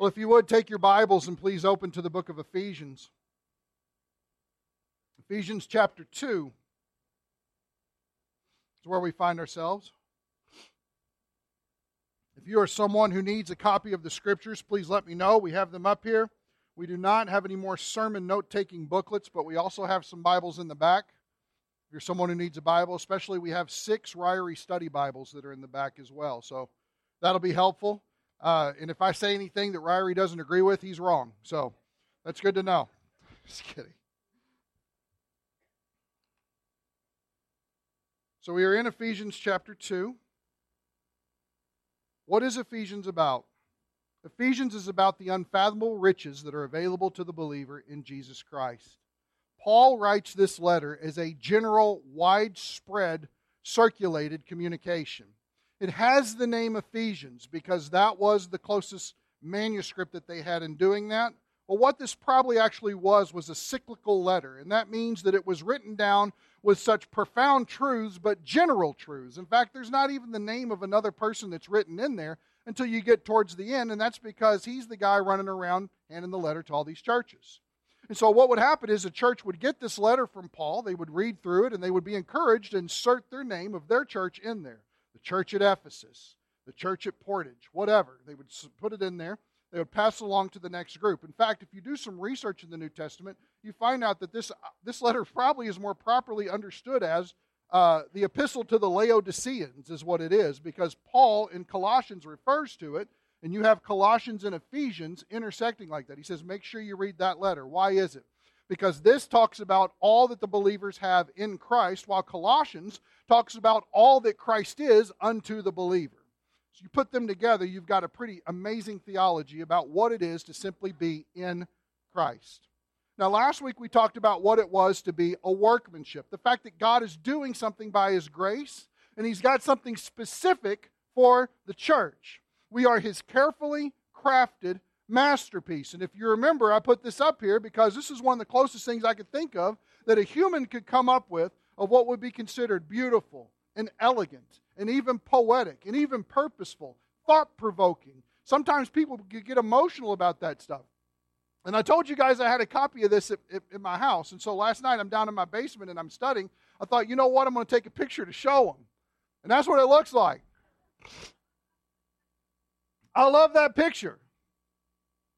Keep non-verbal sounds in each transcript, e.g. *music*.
Well, if you would take your Bibles and please open to the book of Ephesians. Ephesians chapter 2 is where we find ourselves. If you are someone who needs a copy of the scriptures, please let me know. We have them up here. We do not have any more sermon note taking booklets, but we also have some Bibles in the back. If you're someone who needs a Bible, especially, we have six Ryrie study Bibles that are in the back as well. So that'll be helpful. Uh, and if I say anything that Ryrie doesn't agree with, he's wrong. So that's good to know. *laughs* Just kidding. So we are in Ephesians chapter 2. What is Ephesians about? Ephesians is about the unfathomable riches that are available to the believer in Jesus Christ. Paul writes this letter as a general, widespread, circulated communication. It has the name Ephesians because that was the closest manuscript that they had in doing that. Well, what this probably actually was was a cyclical letter, and that means that it was written down with such profound truths, but general truths. In fact, there's not even the name of another person that's written in there until you get towards the end, and that's because he's the guy running around handing the letter to all these churches. And so, what would happen is a church would get this letter from Paul, they would read through it, and they would be encouraged to insert their name of their church in there the church at Ephesus, the church at Portage, whatever. They would put it in there. They would pass along to the next group. In fact, if you do some research in the New Testament, you find out that this, this letter probably is more properly understood as uh, the epistle to the Laodiceans, is what it is, because Paul in Colossians refers to it, and you have Colossians and Ephesians intersecting like that. He says, make sure you read that letter. Why is it? Because this talks about all that the believers have in Christ, while Colossians talks about all that Christ is unto the believer. So you put them together, you've got a pretty amazing theology about what it is to simply be in Christ. Now, last week we talked about what it was to be a workmanship, the fact that God is doing something by His grace, and He's got something specific for the church. We are His carefully crafted masterpiece. And if you remember, I put this up here because this is one of the closest things I could think of that a human could come up with of what would be considered beautiful and elegant and even poetic and even purposeful, thought provoking. Sometimes people get emotional about that stuff. And I told you guys I had a copy of this at, my house. And so last night I'm down in my basement and I'm studying. I thought, you know what? I'm going to take a picture to show them. And that's what it looks like. I love that picture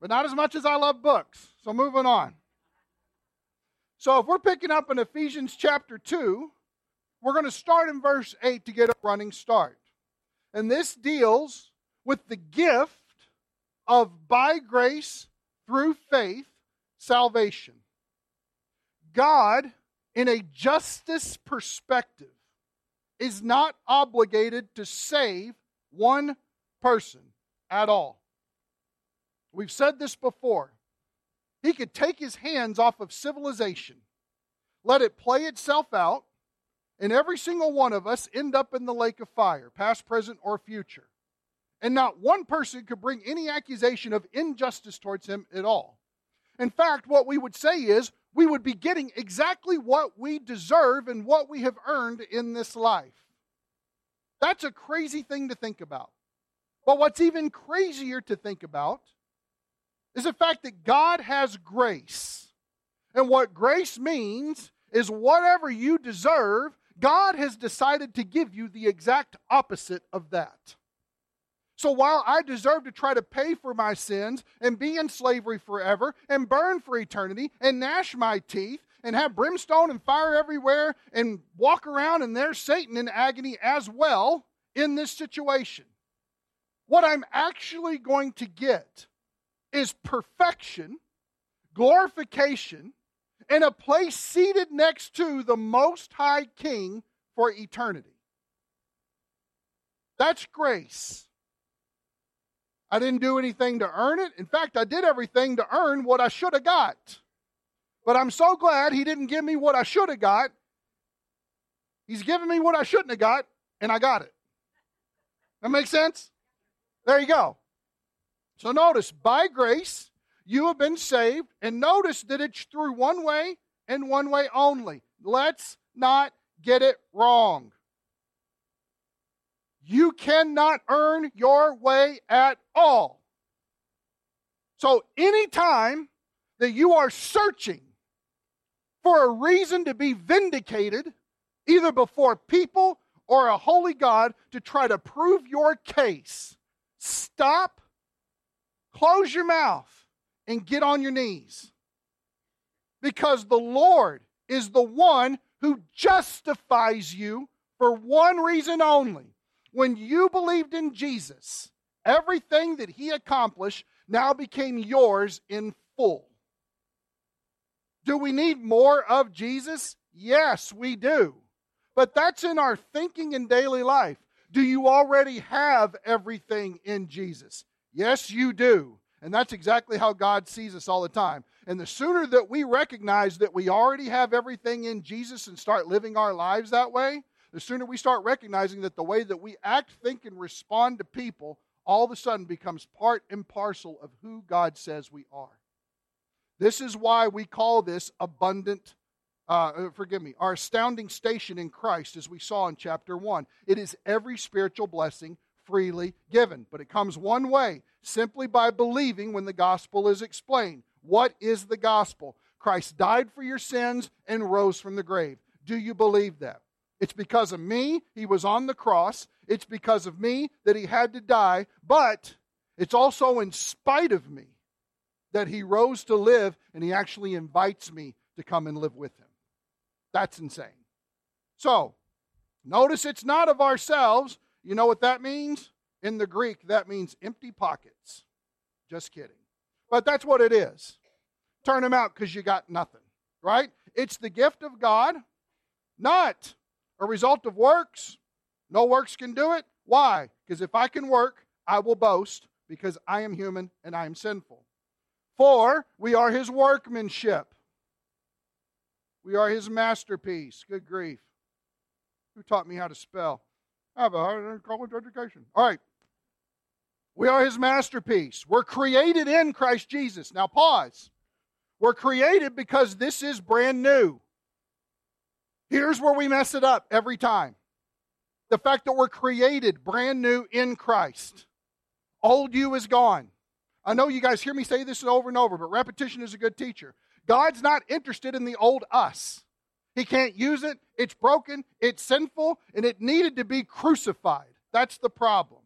but not as much as I love books. So moving on. So if we're picking up in Ephesians chapter 2, we're going to start in verse 8 to get a running start. And this deals with the gift of by grace through faith salvation. God, in a justice perspective, is not obligated to save one person at all. We've said this before. He could take his hands off of civilization, let it play itself out, and every single one of us end up in the lake of fire, past, present, or future. And not one person could bring any accusation of injustice towards him at all. In fact, what we would say is we would be getting exactly what we deserve and what we have earned in this life. That's a crazy thing to think about. But what's even crazier to think about is the fact that God has grace. And what grace means is whatever you deserve, God has decided to give you the exact opposite of that. So while I deserve to try to pay for my sins and be in slavery forever and burn for eternity and gnash my teeth and have brimstone and fire everywhere and walk around and there's Satan in agony as well in this situation, what I'm actually going to get is perfection, glorification, and a place seated next to the Most High King for eternity. That's grace. I didn't do anything to earn it. In fact, I did everything to earn what I should have got. But I'm so glad he didn't give me what I should have got. He's given me what I shouldn't have got, and I got it. That makes sense? There you go. So notice, by grace, you have been saved, and notice that it's through one way and one way only. Let's not get it wrong. You cannot earn your way at all. So, anytime that you are searching for a reason to be vindicated, either before people or a holy God, to try to prove your case, stop, close your mouth, and get on your knees. Because the Lord is the one who justifies you for one reason only. When you believed in Jesus, everything that he accomplished now became yours in full. Do we need more of Jesus? Yes, we do. But that's in our thinking and daily life. Do you already have everything in Jesus? Yes, you do. And that's exactly how God sees us all the time. And the sooner that we recognize that we already have everything in Jesus and start living our lives that way, the sooner we start recognizing that the way that we act, think, and respond to people all of a sudden becomes part and parcel of who God says we are. This is why we call this abundant, uh, uh forgive me, our astounding station in Christ, as we saw in chapter 1. It is every spiritual blessing freely given, but it comes one way simply by believing when the gospel is explained. What is the gospel? Christ died for your sins and rose from the grave. Do you believe that? It's because of me he was on the cross. It's because of me that he had to die, but it's also in spite of me that he rose to live and he actually invites me to come and live with him. That's insane. So, notice it's not of ourselves. You know what that means? In the Greek, that means empty pockets. Just kidding. But that's what it is. Turn them out because you got nothing, right? It's the gift of God, not a result of works. No works can do it. Why? Because if I can work, I will boast because I am human and I am sinful. For we are his workmanship. We are his masterpiece. Good grief. Who taught me how to spell? I have a college education. All right. We are his masterpiece. We're created in Christ Jesus. Now, pause. We're created because this is brand new. Here's where we mess it up every time the fact that we're created brand new in Christ. Old you is gone. I know you guys hear me say this over and over, but repetition is a good teacher. God's not interested in the old us. He can't use it. It's broken. It's sinful, and it needed to be crucified. That's the problem.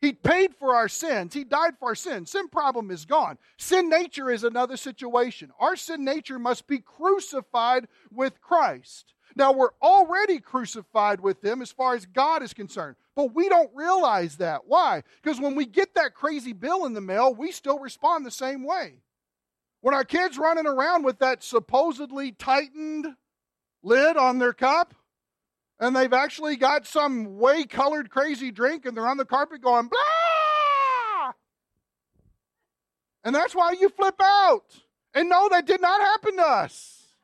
He paid for our sins. He died for our sins. Sin problem is gone. Sin nature is another situation. Our sin nature must be crucified with Christ. Now, we're already crucified with him as far as God is concerned, but we don't realize that. Why? Because when we get that crazy bill in the mail, we still respond the same way. When our kids running around with that supposedly tightened lid on their cup, and they've actually got some way colored crazy drink, and they're on the carpet going, blah! And that's why you flip out. And no, that did not happen to us.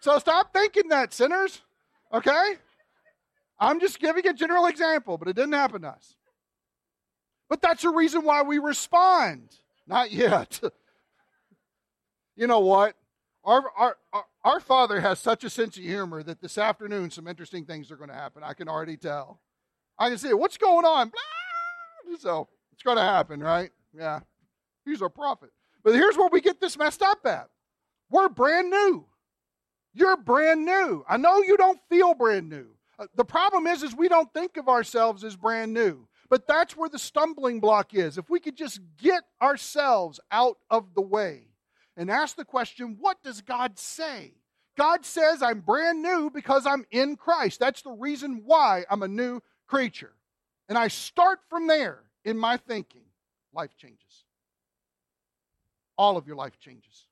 So stop thinking that, sinners. Okay? I'm just giving a general example, but it didn't happen to us. But that's the reason why we respond. Not yet. *laughs* you know what? Our, our, our, Father has such a sense of humor that this afternoon some interesting things are going to happen. I can already tell. I can see it. What's going on? Blah! So it's going to happen, right? Yeah. He's our prophet. But here's where we get this messed up at. We're brand new. You're brand new. I know you don't feel brand new. Uh, the problem is, is we don't think of ourselves as brand new. But that's where the stumbling block is. If we could just get ourselves out of the way and ask the question, what does God say? God says I'm brand new because I'm in Christ. That's the reason why I'm a new creature. And I start from there in my thinking. Life changes. All of your life changes.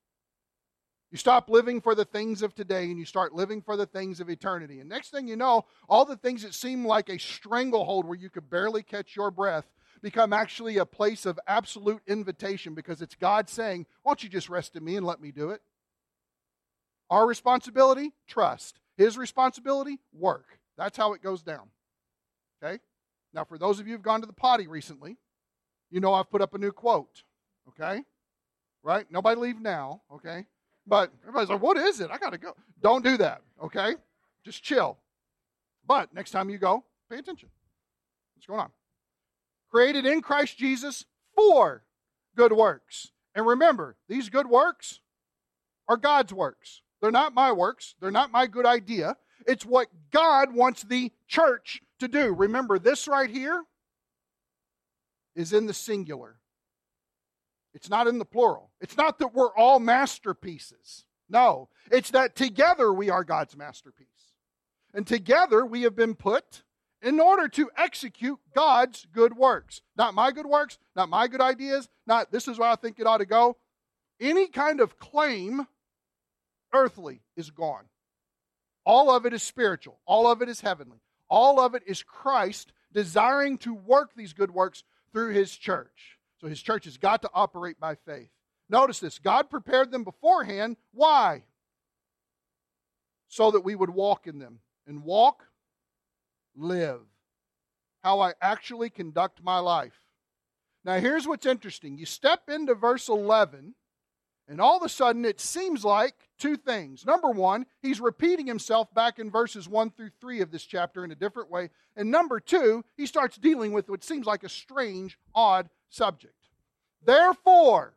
You stop living for the things of today and you start living for the things of eternity. And next thing you know, all the things that seem like a stranglehold where you could barely catch your breath become actually a place of absolute invitation because it's God saying, Why don't you just rest in me and let me do it? Our responsibility, trust. His responsibility, work. That's how it goes down. Okay? Now, for those of you who've gone to the potty recently, you know I've put up a new quote. Okay? Right? Nobody leave now. Okay? But everybody's like, what is it? I got to go. Don't do that, okay? Just chill. But next time you go, pay attention. What's going on? Created in Christ Jesus for good works. And remember, these good works are God's works. They're not my works, they're not my good idea. It's what God wants the church to do. Remember, this right here is in the singular, it's not in the plural. It's not that we're all masterpieces. No, it's that together we are God's masterpiece. And together we have been put in order to execute God's good works. Not my good works, not my good ideas, not this is where I think it ought to go. Any kind of claim, earthly, is gone. All of it is spiritual, all of it is heavenly, all of it is Christ desiring to work these good works through his church. So his church has got to operate by faith. Notice this God prepared them beforehand. Why? So that we would walk in them. And walk, live. How I actually conduct my life. Now, here's what's interesting. You step into verse 11, and all of a sudden it seems like two things. Number one, he's repeating himself back in verses 1 through 3 of this chapter in a different way. And number two, he starts dealing with what seems like a strange, odd subject. Therefore,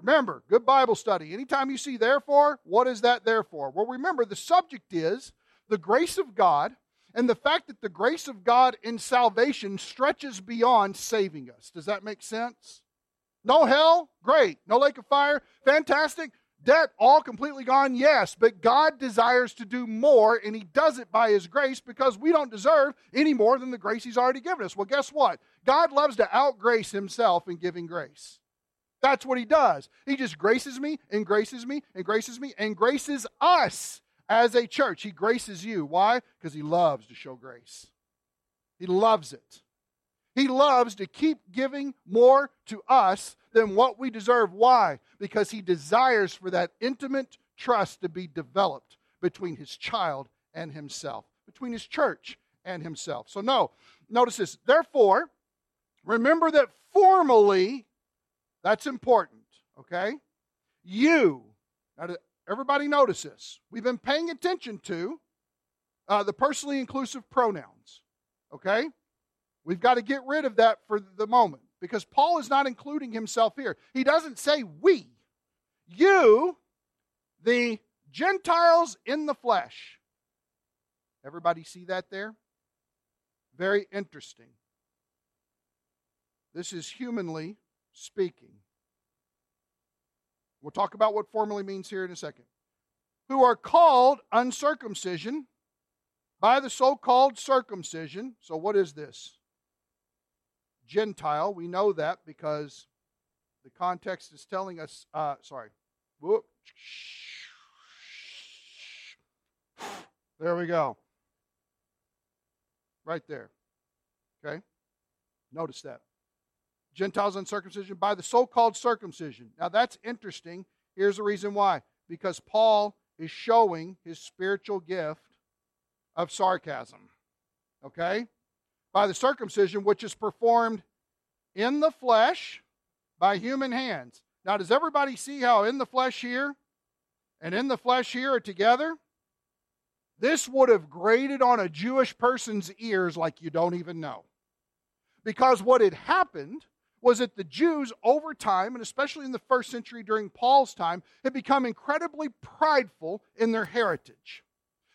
remember, good Bible study. Anytime you see therefore, what is that therefore? Well, remember, the subject is the grace of God and the fact that the grace of God in salvation stretches beyond saving us. Does that make sense? No hell? Great. No lake of fire? Fantastic. Debt all completely gone? Yes. But God desires to do more, and He does it by His grace because we don't deserve any more than the grace He's already given us. Well, guess what? God loves to outgrace Himself in giving grace. That's what He does. He just graces me and graces me and graces me and graces us as a church. He graces you. Why? Because He loves to show grace. He loves it. He loves to keep giving more to us than what we deserve. Why? Because he desires for that intimate trust to be developed between his child and himself, between his church and himself. So, no, notice this. Therefore, remember that formally, that's important, okay? You, now everybody notice this. We've been paying attention to uh, the personally inclusive pronouns, okay? We've got to get rid of that for the moment because Paul is not including himself here. He doesn't say we. You, the Gentiles in the flesh. Everybody see that there? Very interesting. This is humanly speaking. We'll talk about what formally means here in a second. Who are called uncircumcision by the so called circumcision. So, what is this? Gentile. We know that because the context is telling us, uh, sorry. Whoop. There we go. Right there. Okay? Notice that. Gentiles uncircumcision by the so called circumcision. Now that's interesting. Here's the reason why. Because Paul is showing his spiritual gift of sarcasm. Okay? by the circumcision which is performed in the flesh by human hands. Now, does everybody see how in the flesh here and in the flesh here are together? This would have grated on a Jewish person's ears like you don't even know. Because what had happened was that the Jews, over time, and especially in the first century during Paul's time, had become incredibly prideful in their heritage.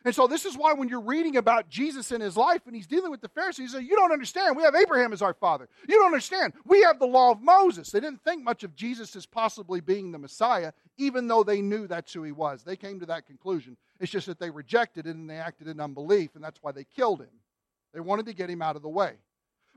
And so this is why when you're reading about Jesus in his life and he's dealing with the Pharisees, you, say, you don't understand. We have Abraham as our father. You don't understand. We have the law of Moses. They didn't think much of Jesus as possibly being the Messiah, even though they knew that's who he was. They came to that conclusion. It's just that they rejected it and they acted in unbelief, and that's why they killed him. They wanted to get him out of the way.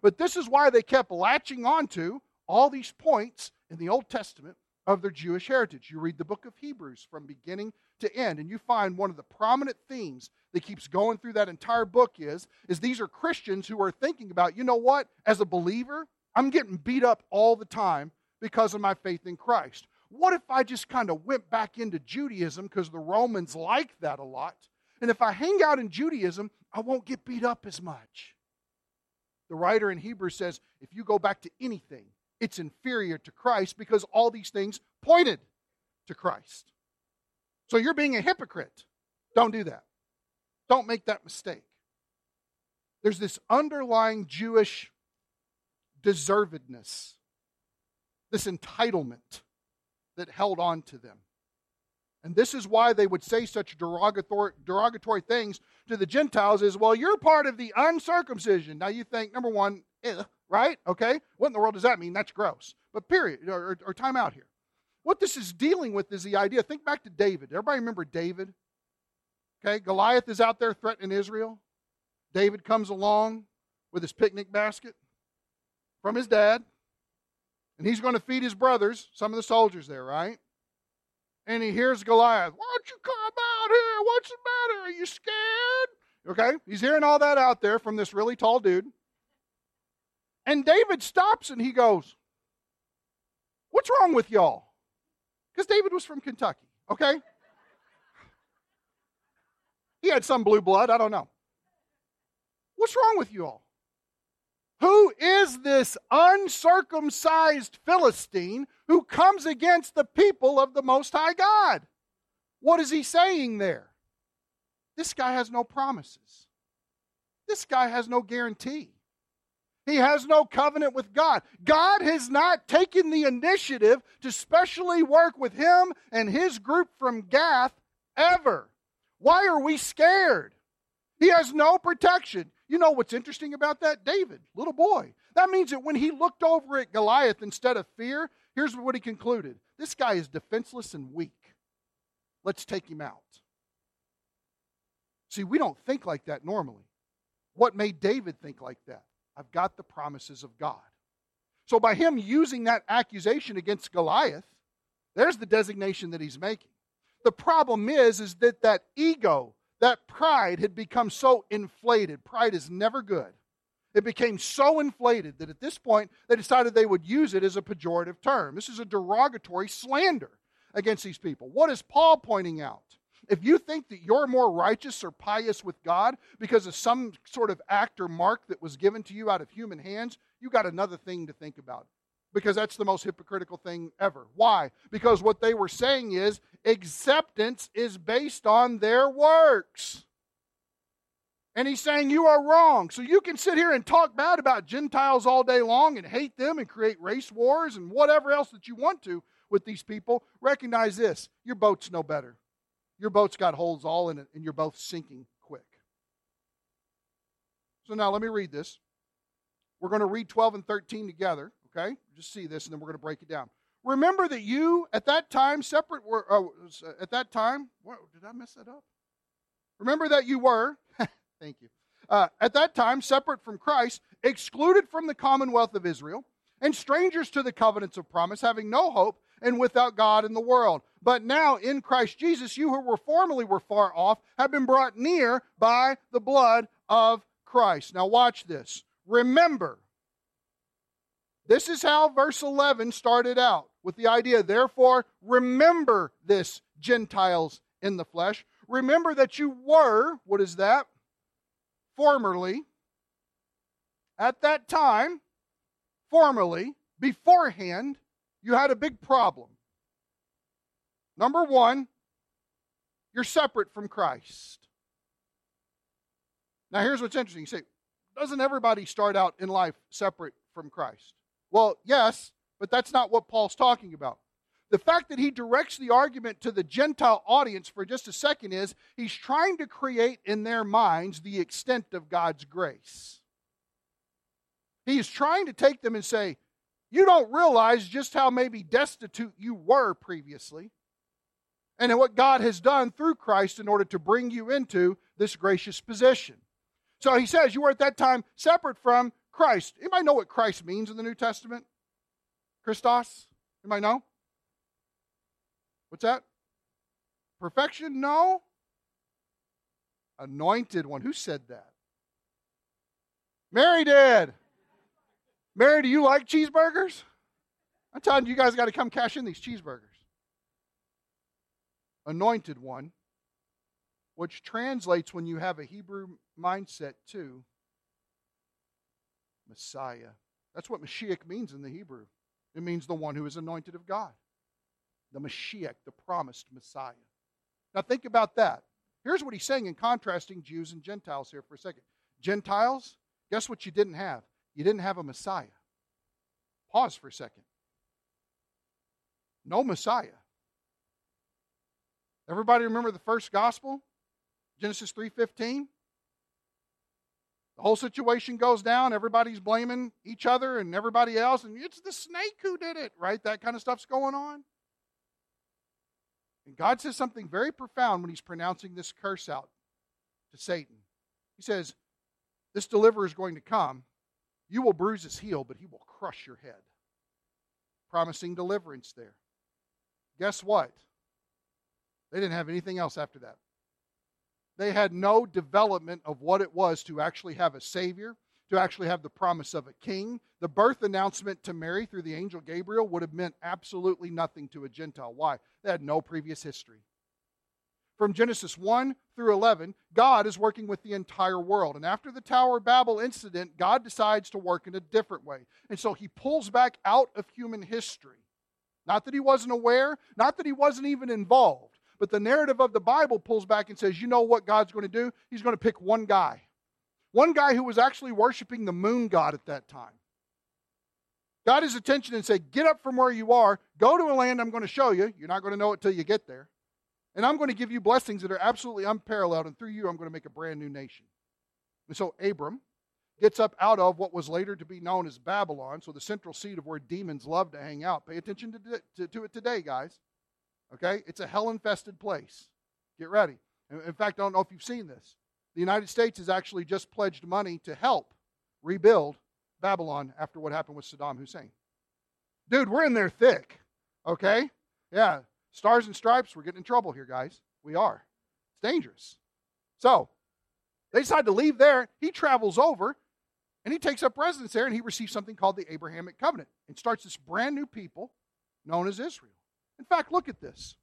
But this is why they kept latching onto all these points in the Old Testament of their Jewish heritage. You read the book of Hebrews from beginning to end, and you find one of the prominent themes that keeps going through that entire book is, is these are Christians who are thinking about, you know what, as a believer, I'm getting beat up all the time because of my faith in Christ. What if I just kind of went back into Judaism because the Romans like that a lot? And if I hang out in Judaism, I won't get beat up as much. The writer in Hebrews says if you go back to anything, it's inferior to Christ because all these things pointed to Christ. So you're being a hypocrite. Don't do that. Don't make that mistake. There's this underlying Jewish deservedness, this entitlement that held on to them. And this is why they would say such derogatory, derogatory things to the Gentiles is, well, you're part of the uncircumcision. Now you think, number one, eh, right? Okay. What in the world does that mean? That's gross. But period, or, or, or time out here. What this is dealing with is the idea. Think back to David. Everybody remember David? Okay, Goliath is out there threatening Israel. David comes along with his picnic basket from his dad, and he's going to feed his brothers, some of the soldiers there, right? And he hears Goliath, Why don't you come out here? What's the matter? Are you scared? Okay, he's hearing all that out there from this really tall dude. And David stops and he goes, What's wrong with y'all? Because David was from Kentucky, okay? He had some blue blood, I don't know. What's wrong with you all? Who is this uncircumcised Philistine who comes against the people of the Most High God? What is he saying there? This guy has no promises. This guy has no guarantee. He has no covenant with God. God has not taken the initiative to specially work with him and his group from Gath ever. Why are we scared? He has no protection. You know what's interesting about that? David, little boy. That means that when he looked over at Goliath instead of fear, here's what he concluded this guy is defenseless and weak. Let's take him out. See, we don't think like that normally. What made David think like that? I've got the promises of God. So by him using that accusation against Goliath, there's the designation that he's making. The problem is is that that ego that pride had become so inflated. Pride is never good. It became so inflated that at this point they decided they would use it as a pejorative term. This is a derogatory slander against these people. What is Paul pointing out? If you think that you're more righteous or pious with God because of some sort of act or mark that was given to you out of human hands, you got another thing to think about because that's the most hypocritical thing ever. Why? Because what they were saying is acceptance is based on their works. And he's saying you are wrong. So you can sit here and talk bad about Gentiles all day long and hate them and create race wars and whatever else that you want to with these people. Recognize this your boat's no better. Your boat's got holes all in it, and you're both sinking quick. So now let me read this. We're going to read 12 and 13 together. Okay? Just see this and then we're going to break it down. Remember that you at that time separate were oh, at that time. What, did I mess that up? Remember that you were. Thank you. Uh, at that time, separate from Christ, excluded from the commonwealth of Israel, and strangers to the covenants of promise, having no hope and without God in the world. But now in Christ Jesus, you who were formerly were far off have been brought near by the blood of Christ. Now watch this. Remember this is how verse 11 started out with the idea, therefore, remember this, Gentiles in the flesh. Remember that you were, what is that? Formerly, at that time, formerly, beforehand, you had a big problem. Number one, you're separate from Christ. Now, here's what's interesting. You say, doesn't everybody start out in life separate from Christ? Well, yes, but that's not what Paul's talking about. The fact that he directs the argument to the Gentile audience for just a second is he's trying to create in their minds the extent of God's grace. He is trying to take them and say, You don't realize just how maybe destitute you were previously, and what God has done through Christ in order to bring you into this gracious position. So he says, You were at that time separate from Christ. Anybody know what Christ means in the New Testament? Christos? Anybody know? What's that? Perfection? No. Anointed one. Who said that? Mary did. Mary, do you like cheeseburgers? I'm telling you, you guys got to come cash in these cheeseburgers. Anointed one, which translates when you have a Hebrew mindset to Messiah. That's what Mashiach means in the Hebrew. It means the one who is anointed of God. The Mashiach, the promised Messiah. Now think about that. Here's what he's saying in contrasting Jews and Gentiles here for a second. Gentiles, guess what you didn't have? You didn't have a Messiah. Pause for a second. no Messiah. Everybody remember the first gospel? Genesis 3:15? The whole situation goes down, everybody's blaming each other and everybody else and it's the snake who did it, right? That kind of stuff's going on. And God says something very profound when he's pronouncing this curse out to Satan. He says, This deliverer is going to come. You will bruise his heel, but he will crush your head. Promising deliverance there. Guess what? They didn't have anything else after that. They had no development of what it was to actually have a Savior, to actually have the promise of a king. The birth announcement to Mary through the angel Gabriel would have meant absolutely nothing to a Gentile. Why? They had no previous history. From Genesis 1 through 11, God is working with the entire world. And after the Tower of Babel incident, God decides to work in a different way. And so he pulls back out of human history. Not that he wasn't aware, not that he wasn't even involved, but the narrative of the Bible pulls back and says, you know what God's going to do? He's going to pick one guy. One guy who was actually worshiping the moon god at that time. Got his attention and said, Get up from where you are, go to a land I'm going to show you. You're not going to know it till you get there. And I'm going to give you blessings that are absolutely unparalleled, and through you, I'm going to make a brand new nation. And so Abram gets up out of what was later to be known as Babylon, so the central seat of where demons love to hang out. Pay attention to, to, to it today, guys. Okay? It's a hell infested place. Get ready. In fact, I don't know if you've seen this. The United States has actually just pledged money to help rebuild Babylon after what happened with Saddam Hussein. Dude, we're in there thick. Okay? Yeah. Stars and stripes, we're getting in trouble here, guys. We are. It's dangerous. So, they decide to leave there. He travels over and he takes up residence there and he receives something called the Abrahamic Covenant and starts this brand new people known as Israel. In fact, look at this.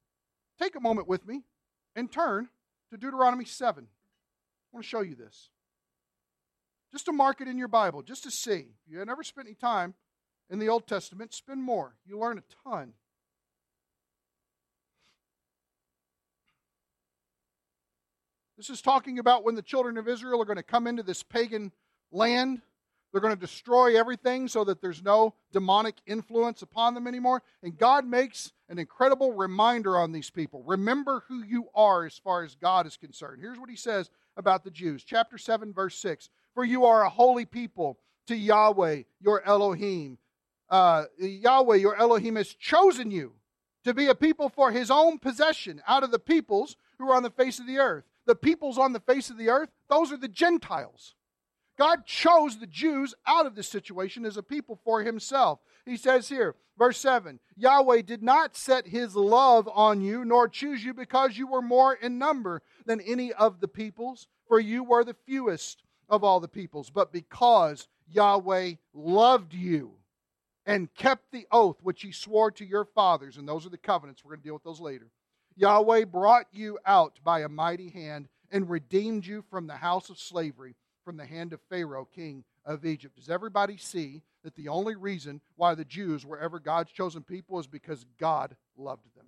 Take a moment with me and turn to Deuteronomy 7. I want to show you this. Just to mark it in your Bible, just to see. If you have never spent any time in the Old Testament, spend more. You learn a ton. This is talking about when the children of Israel are going to come into this pagan land they're going to destroy everything so that there's no demonic influence upon them anymore. And God makes an incredible reminder on these people. Remember who you are as far as God is concerned. Here's what he says about the Jews. Chapter 7, verse 6. For you are a holy people to Yahweh, your Elohim. Uh, Yahweh, your Elohim, has chosen you to be a people for his own possession out of the peoples who are on the face of the earth. The peoples on the face of the earth, those are the Gentiles. God chose the Jews out of this situation as a people for himself. He says here, verse 7 Yahweh did not set his love on you, nor choose you because you were more in number than any of the peoples, for you were the fewest of all the peoples, but because Yahweh loved you and kept the oath which he swore to your fathers, and those are the covenants, we're going to deal with those later. Yahweh brought you out by a mighty hand and redeemed you from the house of slavery from the hand of Pharaoh, king of Egypt. Does everybody see that the only reason why the Jews were ever God's chosen people is because God loved them?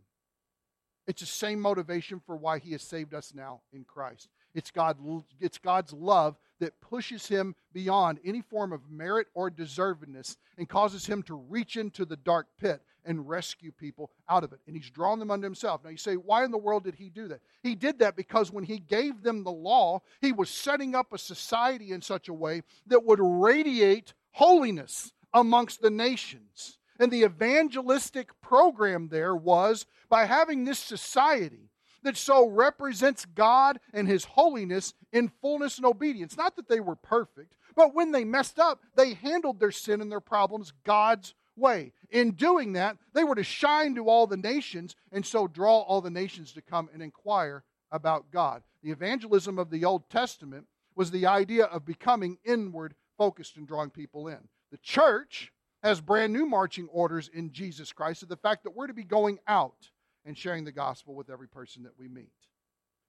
It's the same motivation for why he has saved us now in Christ. It's, God, it's God's love that pushes him beyond any form of merit or deservedness and causes him to reach into the dark pit and rescue people out of it. And he's drawn them unto himself. Now you say, why in the world did he do that? He did that because when he gave them the law, he was setting up a society in such a way that would radiate holiness amongst the nations. And the evangelistic program there was by having this society that so represents God and His holiness in fullness and obedience. Not that they were perfect, but when they messed up, they handled their sin and their problems God's way. In doing that, they were to shine to all the nations and so draw all the nations to come and inquire about God. The evangelism of the Old Testament was the idea of becoming inward focused and drawing people in. The church has brand new marching orders in Jesus Christ of the fact that we're to be going out and sharing the gospel with every person that we meet.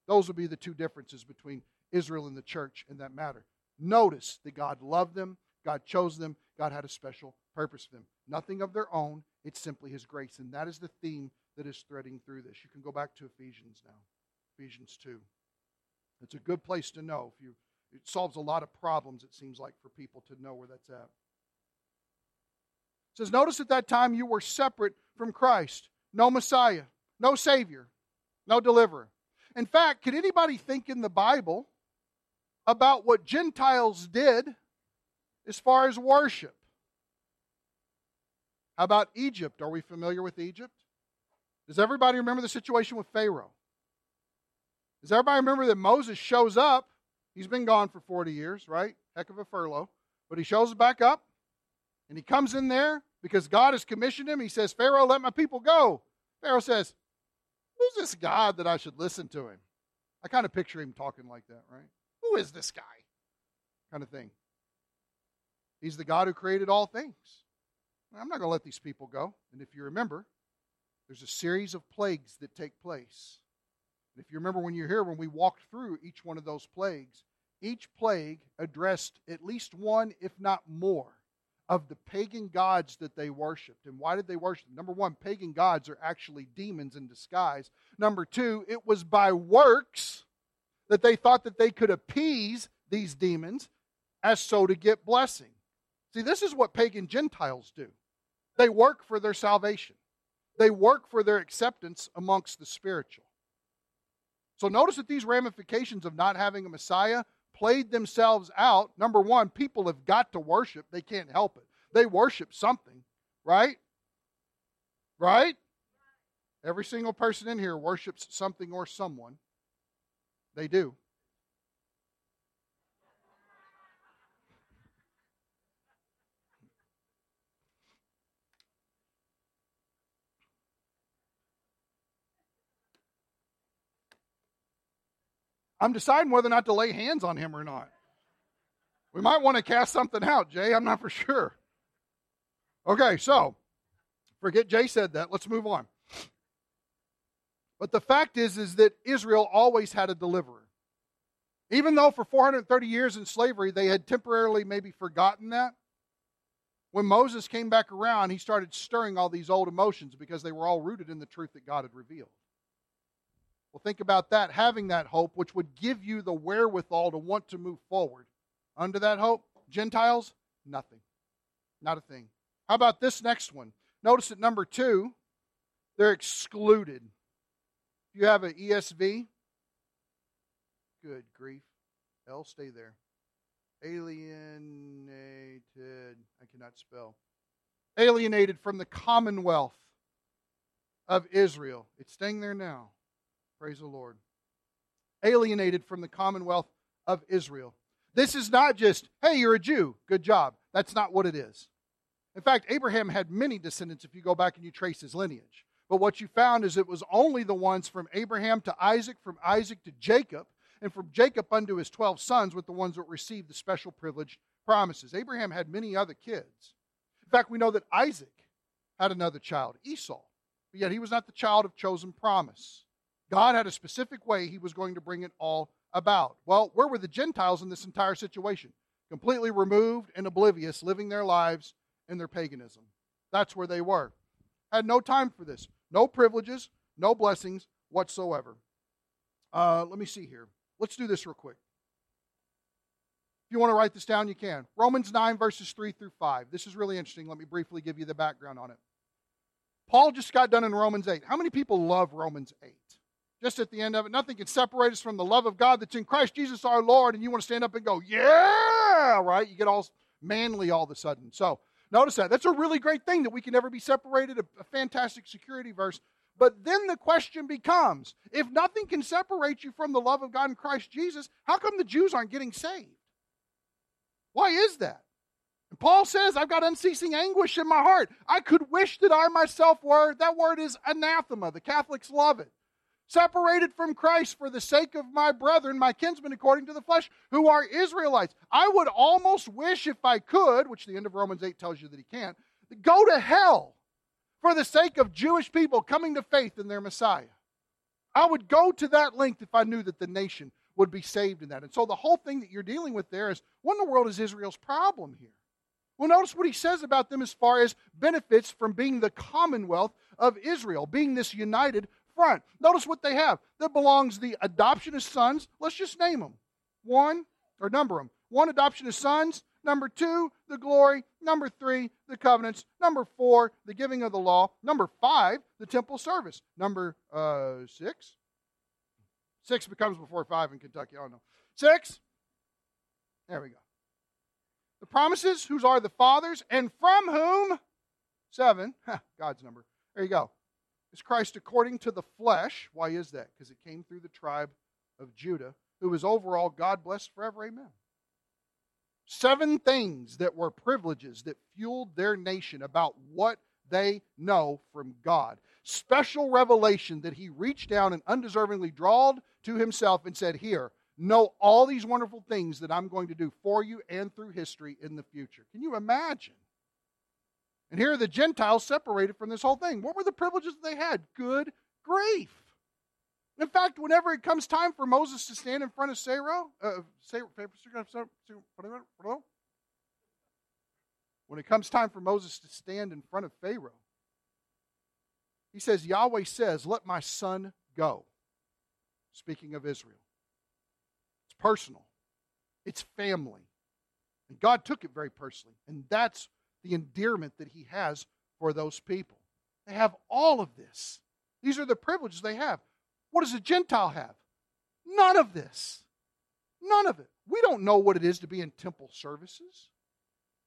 Those would be the two differences between Israel and the church in that matter. Notice that God loved them, God chose them, God had a special purpose for them. Nothing of their own, it's simply His grace. And that is the theme that is threading through this. You can go back to Ephesians now, Ephesians 2. It's a good place to know. If you, it solves a lot of problems, it seems like, for people to know where that's at. Says, Notice at that time you were separate from Christ no Messiah, no Savior, no deliverer. In fact, can anybody think in the Bible about what Gentiles did as far as worship? How about Egypt? Are we familiar with Egypt? Does everybody remember the situation with Pharaoh? Does everybody remember that Moses shows up? He's been gone for 40 years, right? Heck of a furlough. But he shows back up and he comes in there because God has commissioned him. He says, Pharaoh, let my people go. Pharaoh says, Who's this God that I should listen to him? I kind of picture him talking like that, right? Who is this guy? Kind of thing. He's the God who created all things. I'm not going to let these people go. And if you remember, there's a series of plagues that take place. And if you remember when you're here, when we walked through each one of those plagues, each plague addressed at least one, if not more, of the pagan gods that they worshiped. And why did they worship them? Number one, pagan gods are actually demons in disguise. Number two, it was by works that they thought that they could appease these demons as so to get blessing. See, this is what pagan Gentiles do. They work for their salvation. They work for their acceptance amongst the spiritual. So notice that these ramifications of not having a Messiah played themselves out. Number one, people have got to worship. They can't help it. They worship something, right? Right? Every single person in here worships something or someone. They do. I'm deciding whether or not to lay hands on him or not. We might want to cast something out, Jay. I'm not for sure. Okay, so forget Jay said that. Let's move on. But the fact is, is that Israel always had a deliverer. Even though for 430 years in slavery, they had temporarily maybe forgotten that. When Moses came back around, he started stirring all these old emotions because they were all rooted in the truth that God had revealed. Well, think about that, having that hope, which would give you the wherewithal to want to move forward. Under that hope, Gentiles, nothing. Not a thing. How about this next one? Notice at number two, they're excluded. If you have an ESV, good grief. L, stay there. Alienated, I cannot spell. Alienated from the commonwealth of Israel. It's staying there now. Praise the Lord. Alienated from the commonwealth of Israel. This is not just, hey, you're a Jew, good job. That's not what it is. In fact, Abraham had many descendants if you go back and you trace his lineage. But what you found is it was only the ones from Abraham to Isaac, from Isaac to Jacob, and from Jacob unto his 12 sons with the ones that received the special privileged promises. Abraham had many other kids. In fact, we know that Isaac had another child, Esau, but yet he was not the child of chosen promise. God had a specific way he was going to bring it all about. Well, where were the Gentiles in this entire situation? Completely removed and oblivious, living their lives in their paganism. That's where they were. Had no time for this. No privileges, no blessings whatsoever. Uh, let me see here. Let's do this real quick. If you want to write this down, you can. Romans 9, verses 3 through 5. This is really interesting. Let me briefly give you the background on it. Paul just got done in Romans 8. How many people love Romans 8? Just at the end of it, nothing can separate us from the love of God that's in Christ Jesus our Lord. And you want to stand up and go, yeah, right? You get all manly all of a sudden. So notice that. That's a really great thing that we can never be separated, a, a fantastic security verse. But then the question becomes if nothing can separate you from the love of God in Christ Jesus, how come the Jews aren't getting saved? Why is that? And Paul says, I've got unceasing anguish in my heart. I could wish that I myself were, that word is anathema. The Catholics love it. Separated from Christ for the sake of my brethren, my kinsmen according to the flesh, who are Israelites. I would almost wish, if I could, which the end of Romans 8 tells you that he can't, go to hell for the sake of Jewish people coming to faith in their Messiah. I would go to that length if I knew that the nation would be saved in that. And so the whole thing that you're dealing with there is what in the world is Israel's problem here? Well, notice what he says about them as far as benefits from being the commonwealth of Israel, being this united front. Notice what they have. That belongs the adoption of sons. Let's just name them. One, or number them. One adoption of sons, Number two, the glory. Number three, the covenants. Number four, the giving of the law. Number five, the temple service. Number uh, six? Six becomes before five in Kentucky. I don't know. Six? There we go. The promises, whose are the fathers, and from whom? Seven. *laughs* God's number. There you go. Is Christ according to the flesh. Why is that? Because it came through the tribe of Judah, who is overall God blessed forever. Amen. Seven things that were privileges that fueled their nation about what they know from God. Special revelation that he reached down and undeservingly drawed to himself and said, Here, know all these wonderful things that I'm going to do for you and through history in the future. Can you imagine? And here are the Gentiles separated from this whole thing. What were the privileges they had? Good grief. In fact, whenever it comes time for Moses to stand in front of Pharaoh, uh, when it comes time for Moses to stand in front of Pharaoh, he says, Yahweh says, Let my son go. Speaking of Israel, it's personal, it's family. And God took it very personally. And that's the endearment that he has for those people. They have all of this. These are the privileges they have. What does a Gentile have? None of this. None of it. We don't know what it is to be in temple services.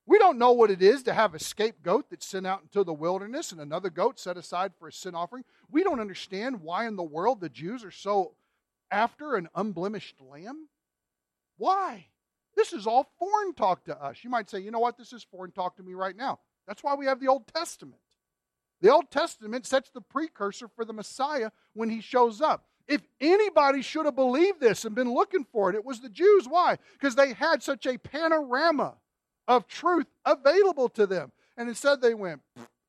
We don't know what it is to have a scapegoat that's sent out into the wilderness and another goat set aside for a sin offering. We don't understand why in the world the Jews are so after an unblemished lamb. Why? This is all foreign talk to us. You might say, you know what? This is foreign talk to me right now. That's why we have the Old Testament. The Old Testament sets the precursor for the Messiah when he shows up. If anybody should have believed this and been looking for it, it was the Jews. Why? Because they had such a panorama of truth available to them. And instead they went,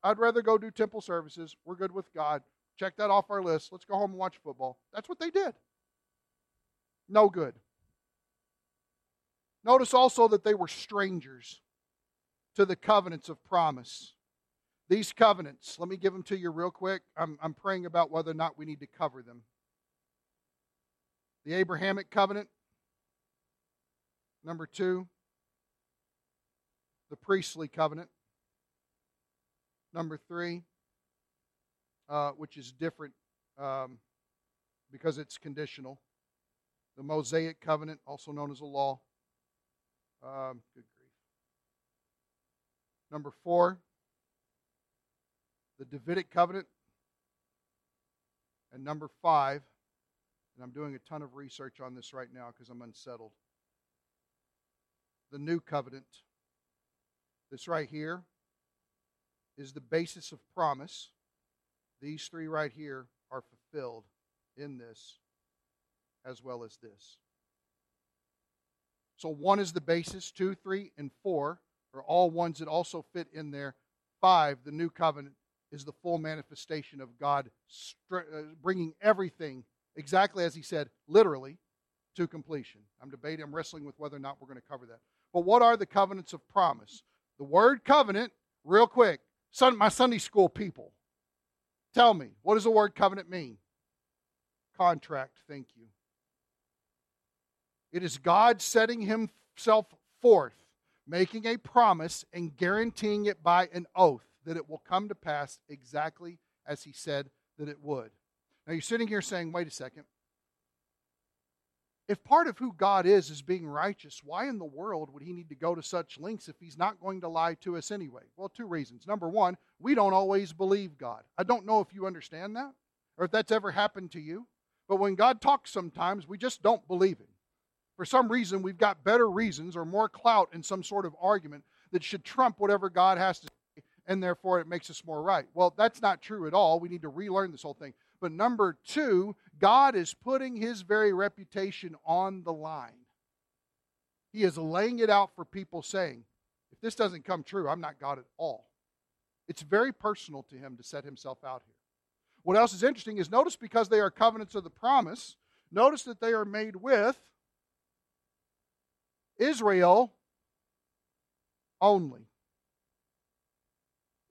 I'd rather go do temple services. We're good with God. Check that off our list. Let's go home and watch football. That's what they did. No good. Notice also that they were strangers to the covenants of promise. These covenants, let me give them to you real quick. I'm, I'm praying about whether or not we need to cover them. The Abrahamic covenant, number two. The priestly covenant, number three, uh, which is different um, because it's conditional. The Mosaic covenant, also known as a law. Um, good grief. Number four, the Davidic covenant. And number five, and I'm doing a ton of research on this right now because I'm unsettled. The new covenant. This right here is the basis of promise. These three right here are fulfilled in this as well as this. So one is the basis, two, three, and four are all ones that also fit in there. Five, the new covenant, is the full manifestation of God uh, bringing everything exactly as He said, literally, to completion. I'm debating, I'm wrestling with whether or not we're going to cover that. But what are the covenants of promise? The word covenant, real quick, my Sunday school people, tell me, what does the word covenant mean? Contract, thank you. It is God setting himself forth, making a promise, and guaranteeing it by an oath that it will come to pass exactly as he said that it would. Now you're sitting here saying, wait a second. If part of who God is is being righteous, why in the world would he need to go to such lengths if he's not going to lie to us anyway? Well, two reasons. Number one, we don't always believe God. I don't know if you understand that or if that's ever happened to you. But when God talks sometimes, we just don't believe him. For some reason, we've got better reasons or more clout in some sort of argument that should trump whatever God has to say, and therefore it makes us more right. Well, that's not true at all. We need to relearn this whole thing. But number two, God is putting his very reputation on the line. He is laying it out for people saying, if this doesn't come true, I'm not God at all. It's very personal to him to set himself out here. What else is interesting is notice because they are covenants of the promise, notice that they are made with Israel only.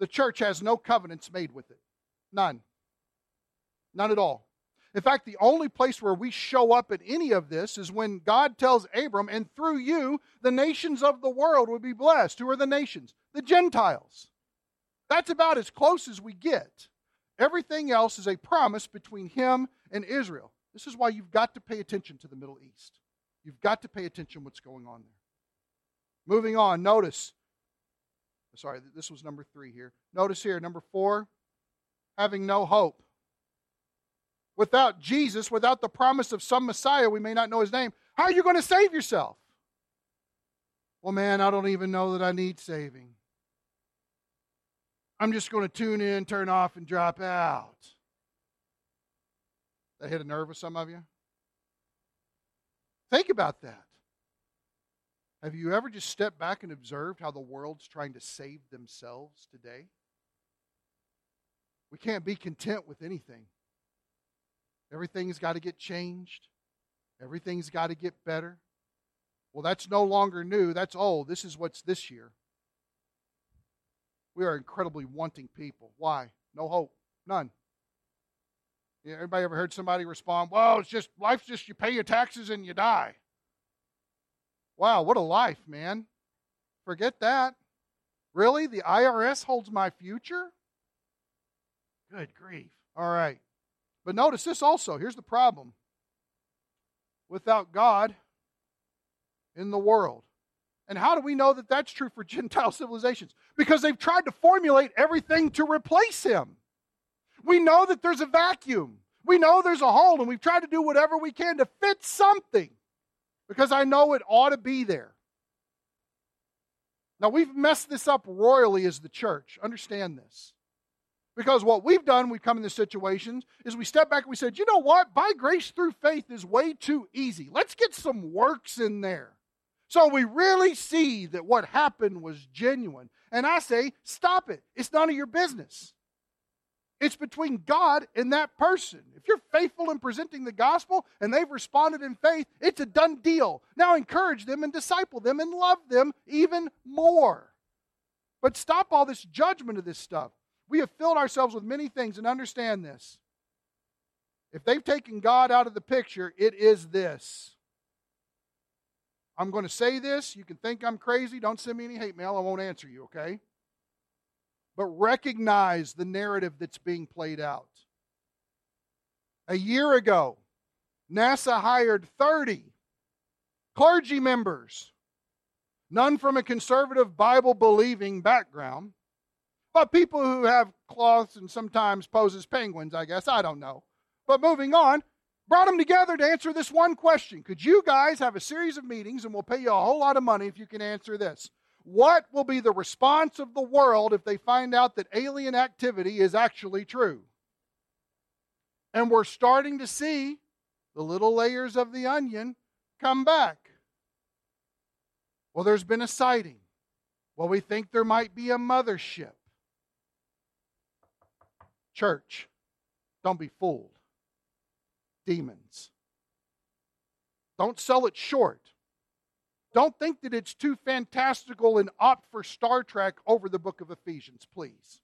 The church has no covenants made with it. None. None at all. In fact, the only place where we show up in any of this is when God tells Abram, and through you, the nations of the world will be blessed. Who are the nations? The Gentiles. That's about as close as we get. Everything else is a promise between him and Israel. This is why you've got to pay attention to the Middle East. You've got to pay attention what's going on there. Moving on, notice. Sorry, this was number three here. Notice here, number four, having no hope. Without Jesus, without the promise of some Messiah, we may not know his name, how are you going to save yourself? Well, man, I don't even know that I need saving. I'm just going to tune in, turn off, and drop out. That hit a nerve with some of you? Think about that. Have you ever just stepped back and observed how the world's trying to save themselves today? We can't be content with anything. Everything's got to get changed, everything's got to get better. Well, that's no longer new, that's old. This is what's this year. We are incredibly wanting people. Why? No hope. None. Yeah, everybody ever heard somebody respond, well, it's just, life's just you pay your taxes and you die. Wow, what a life, man. Forget that. Really? The IRS holds my future? Good grief. All right. But notice this also. Here's the problem without God in the world. And how do we know that that's true for *laughs* Gentile civilizations? Because they've tried to formulate everything to replace him. We know that there's a vacuum. We know there's a hole, and we've tried to do whatever we can to fit something because I know it ought to be there. Now, we've messed this up royally as the church. Understand this. Because what we've done, we've come in this situation, is we step back and we said, you know what? By grace through faith is way too easy. Let's get some works in there. So we really see that what happened was genuine. And I say, stop it. It's none of your business. It's between God and that person. If you're faithful in presenting the gospel and they've responded in faith, it's a done deal. Now encourage them and disciple them and love them even more. But stop all this judgment of this stuff. We have filled ourselves with many things and understand this. If they've taken God out of the picture, it is this. I'm going to say this. You can think I'm crazy. Don't send me any hate mail. I won't answer you, okay? But recognize the narrative that's being played out. A year ago, NASA hired 30 clergy members, none from a conservative Bible believing background, but people who have cloths and sometimes pose as penguins, I guess. I don't know. But moving on, brought them together to answer this one question. Could you guys have a series of meetings and we'll pay you a whole lot of money if you can answer this? What will be the response of the world if they find out that alien activity is actually true? And we're starting to see the little layers of the onion come back. Well, there's been a sighting. Well, we think there might be a mothership. Church, don't be fooled. Demons. Don't sell it short. Don't think that it's too fantastical and opt for Star Trek over the book of Ephesians, please.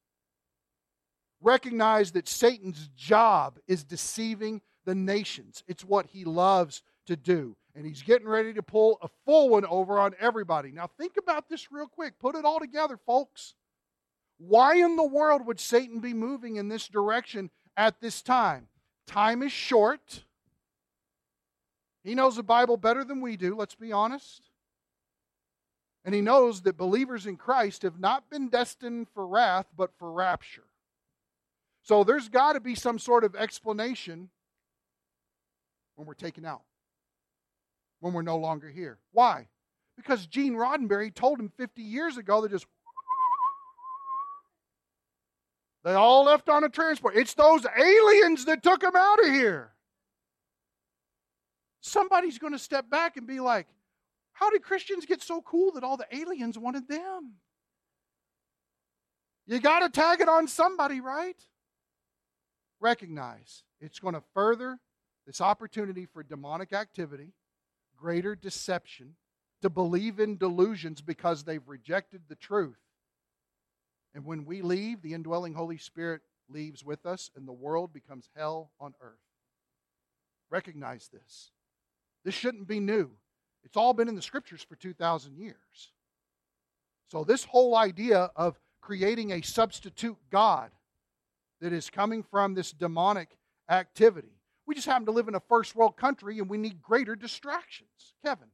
Recognize that Satan's job is deceiving the nations. It's what he loves to do. And he's getting ready to pull a full one over on everybody. Now, think about this real quick. Put it all together, folks. Why in the world would Satan be moving in this direction at this time? Time is short. He knows the Bible better than we do, let's be honest. And he knows that believers in Christ have not been destined for wrath, but for rapture. So there's got to be some sort of explanation when we're taken out, when we're no longer here. Why? Because Gene Roddenberry told him 50 years ago that just they all left on a transport. It's those aliens that took them out of here. Somebody's going to step back and be like, how did Christians get so cool that all the aliens wanted them? You got to tag it on somebody, right? Recognize it's going to further this opportunity for demonic activity, greater deception, to believe in delusions because they've rejected the truth. And when we leave, the indwelling Holy Spirit leaves with us, and the world becomes hell on earth. Recognize this. This shouldn't be new. It's all been in the scriptures for 2,000 years. So, this whole idea of creating a substitute God that is coming from this demonic activity. We just happen to live in a first world country and we need greater distractions. Kevin.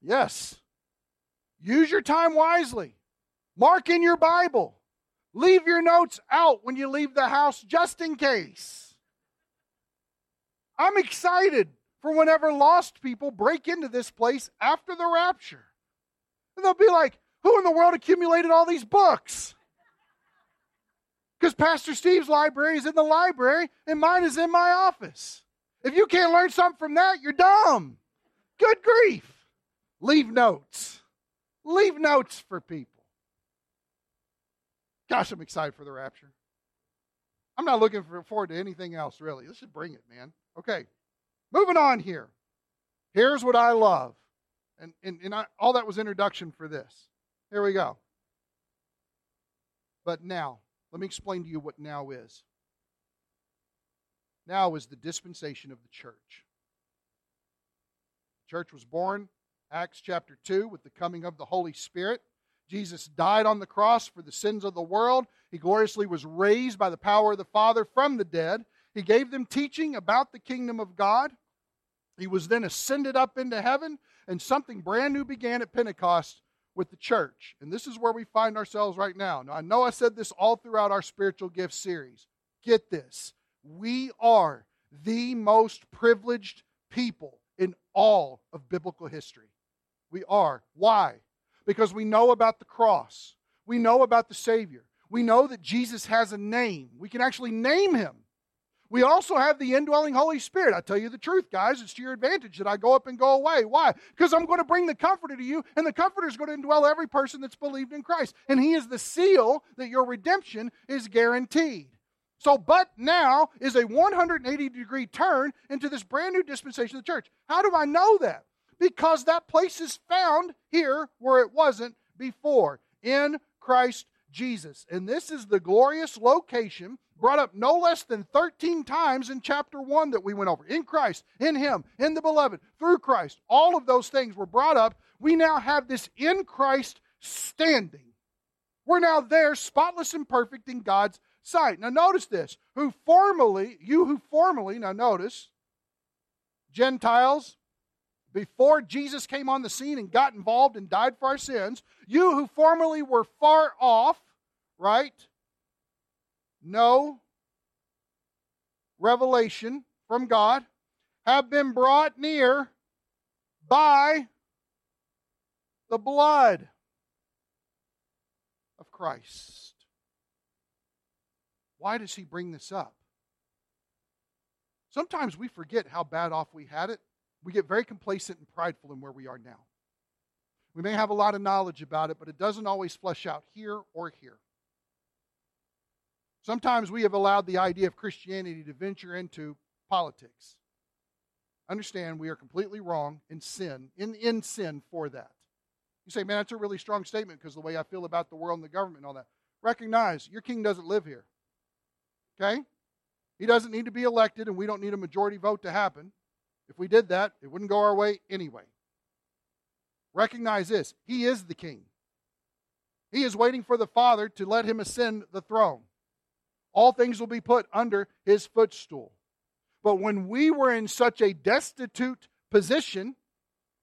Yes. Use your time wisely. Mark in your Bible. Leave your notes out when you leave the house just in case. I'm excited for whenever lost people break into this place after the rapture. And they'll be like, who in the world accumulated all these books? Because Pastor Steve's library is in the library and mine is in my office. If you can't learn something from that, you're dumb. Good grief. Leave notes. Leave notes for people. Gosh, I'm excited for the rapture. I'm not looking forward to anything else, really. Let's just bring it, man. Okay, moving on here. Here's what I love. And, and, and I, all that was introduction for this. Here we go. But now, let me explain to you what now is. Now is the dispensation of the church. The church was born, Acts chapter 2, with the coming of the Holy Spirit. Jesus died on the cross for the sins of the world. He gloriously was raised by the power of the Father from the dead. He gave them teaching about the kingdom of God. He was then ascended up into heaven, and something brand new began at Pentecost with the church. And this is where we find ourselves right now. Now, I know I said this all throughout our spiritual gifts series. Get this. We are the most privileged people in all of biblical history. We are. Why? Because we know about the cross. We know about the Savior. We know that Jesus has a name. We can actually name him. We also have the indwelling Holy Spirit. I tell you the truth, guys, it's to your advantage that I go up and go away. Why? Because I'm going to bring the Comforter to you, and the Comforter is going to indwell every person that's believed in Christ. And He is the seal that your redemption is guaranteed. So, but now is a 180 degree turn into this brand new dispensation of the church. How do I know that? Because that place is found here where it wasn't before in Christ Jesus. And this is the glorious location brought up no less than 13 times in chapter 1 that we went over. In Christ, in Him, in the beloved, through Christ. All of those things were brought up. We now have this in Christ standing. We're now there, spotless and perfect in God's sight. Now, notice this. Who formerly, you who formerly, now notice, Gentiles, before Jesus came on the scene and got involved and died for our sins, you who formerly were far off, right? no revelation from God have been brought near by the blood of Christ. Why does he bring this up? Sometimes we forget how bad off we had it. We get very complacent and prideful in where we are now. We may have a lot of knowledge about it, but it doesn't always flesh out here or here. Sometimes we have allowed the idea of Christianity to venture into politics. Understand we are completely wrong in sin, in, in sin for that. You say, man, that's a really strong statement because the way I feel about the world and the government and all that. Recognize your king doesn't live here. Okay? He doesn't need to be elected, and we don't need a majority vote to happen. If we did that, it wouldn't go our way anyway. Recognize this He is the king. He is waiting for the Father to let him ascend the throne all things will be put under his footstool. But when we were in such a destitute position,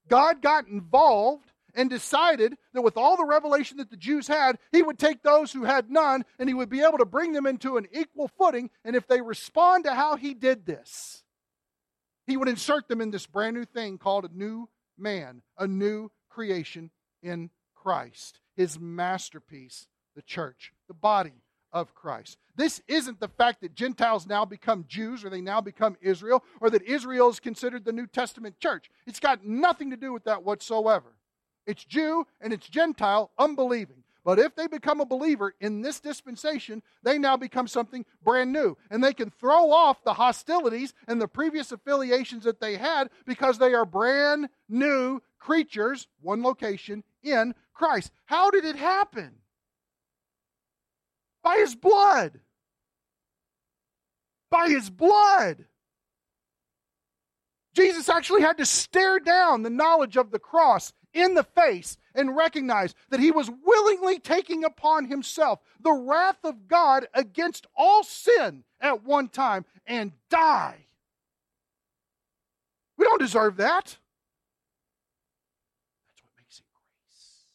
God got involved and decided that with all the revelation that the Jews had, he would take those who had none and he would be able to bring them into an equal footing. And if they respond to how he did this, he would insert them in this brand new thing called a new man, a new creation in Christ, his masterpiece, the church, the body of Christ. This isn't the fact that Gentiles now become Jews or they now become Israel or that Israel is considered the New Testament church. It's got nothing to do with that whatsoever. It's Jew and it's Gentile unbelieving. But if they become a believer in this dispensation, they now become something brand new. And they can throw off the hostilities and the previous affiliations that they had because they are brand new creatures, one location, in Christ. How did it happen? By his blood. By his blood. Jesus actually had to stare down the knowledge of the cross in the face and recognize that he was willingly taking upon himself the wrath of God against all sin at one time and die. We don't deserve that. That's what makes it grace.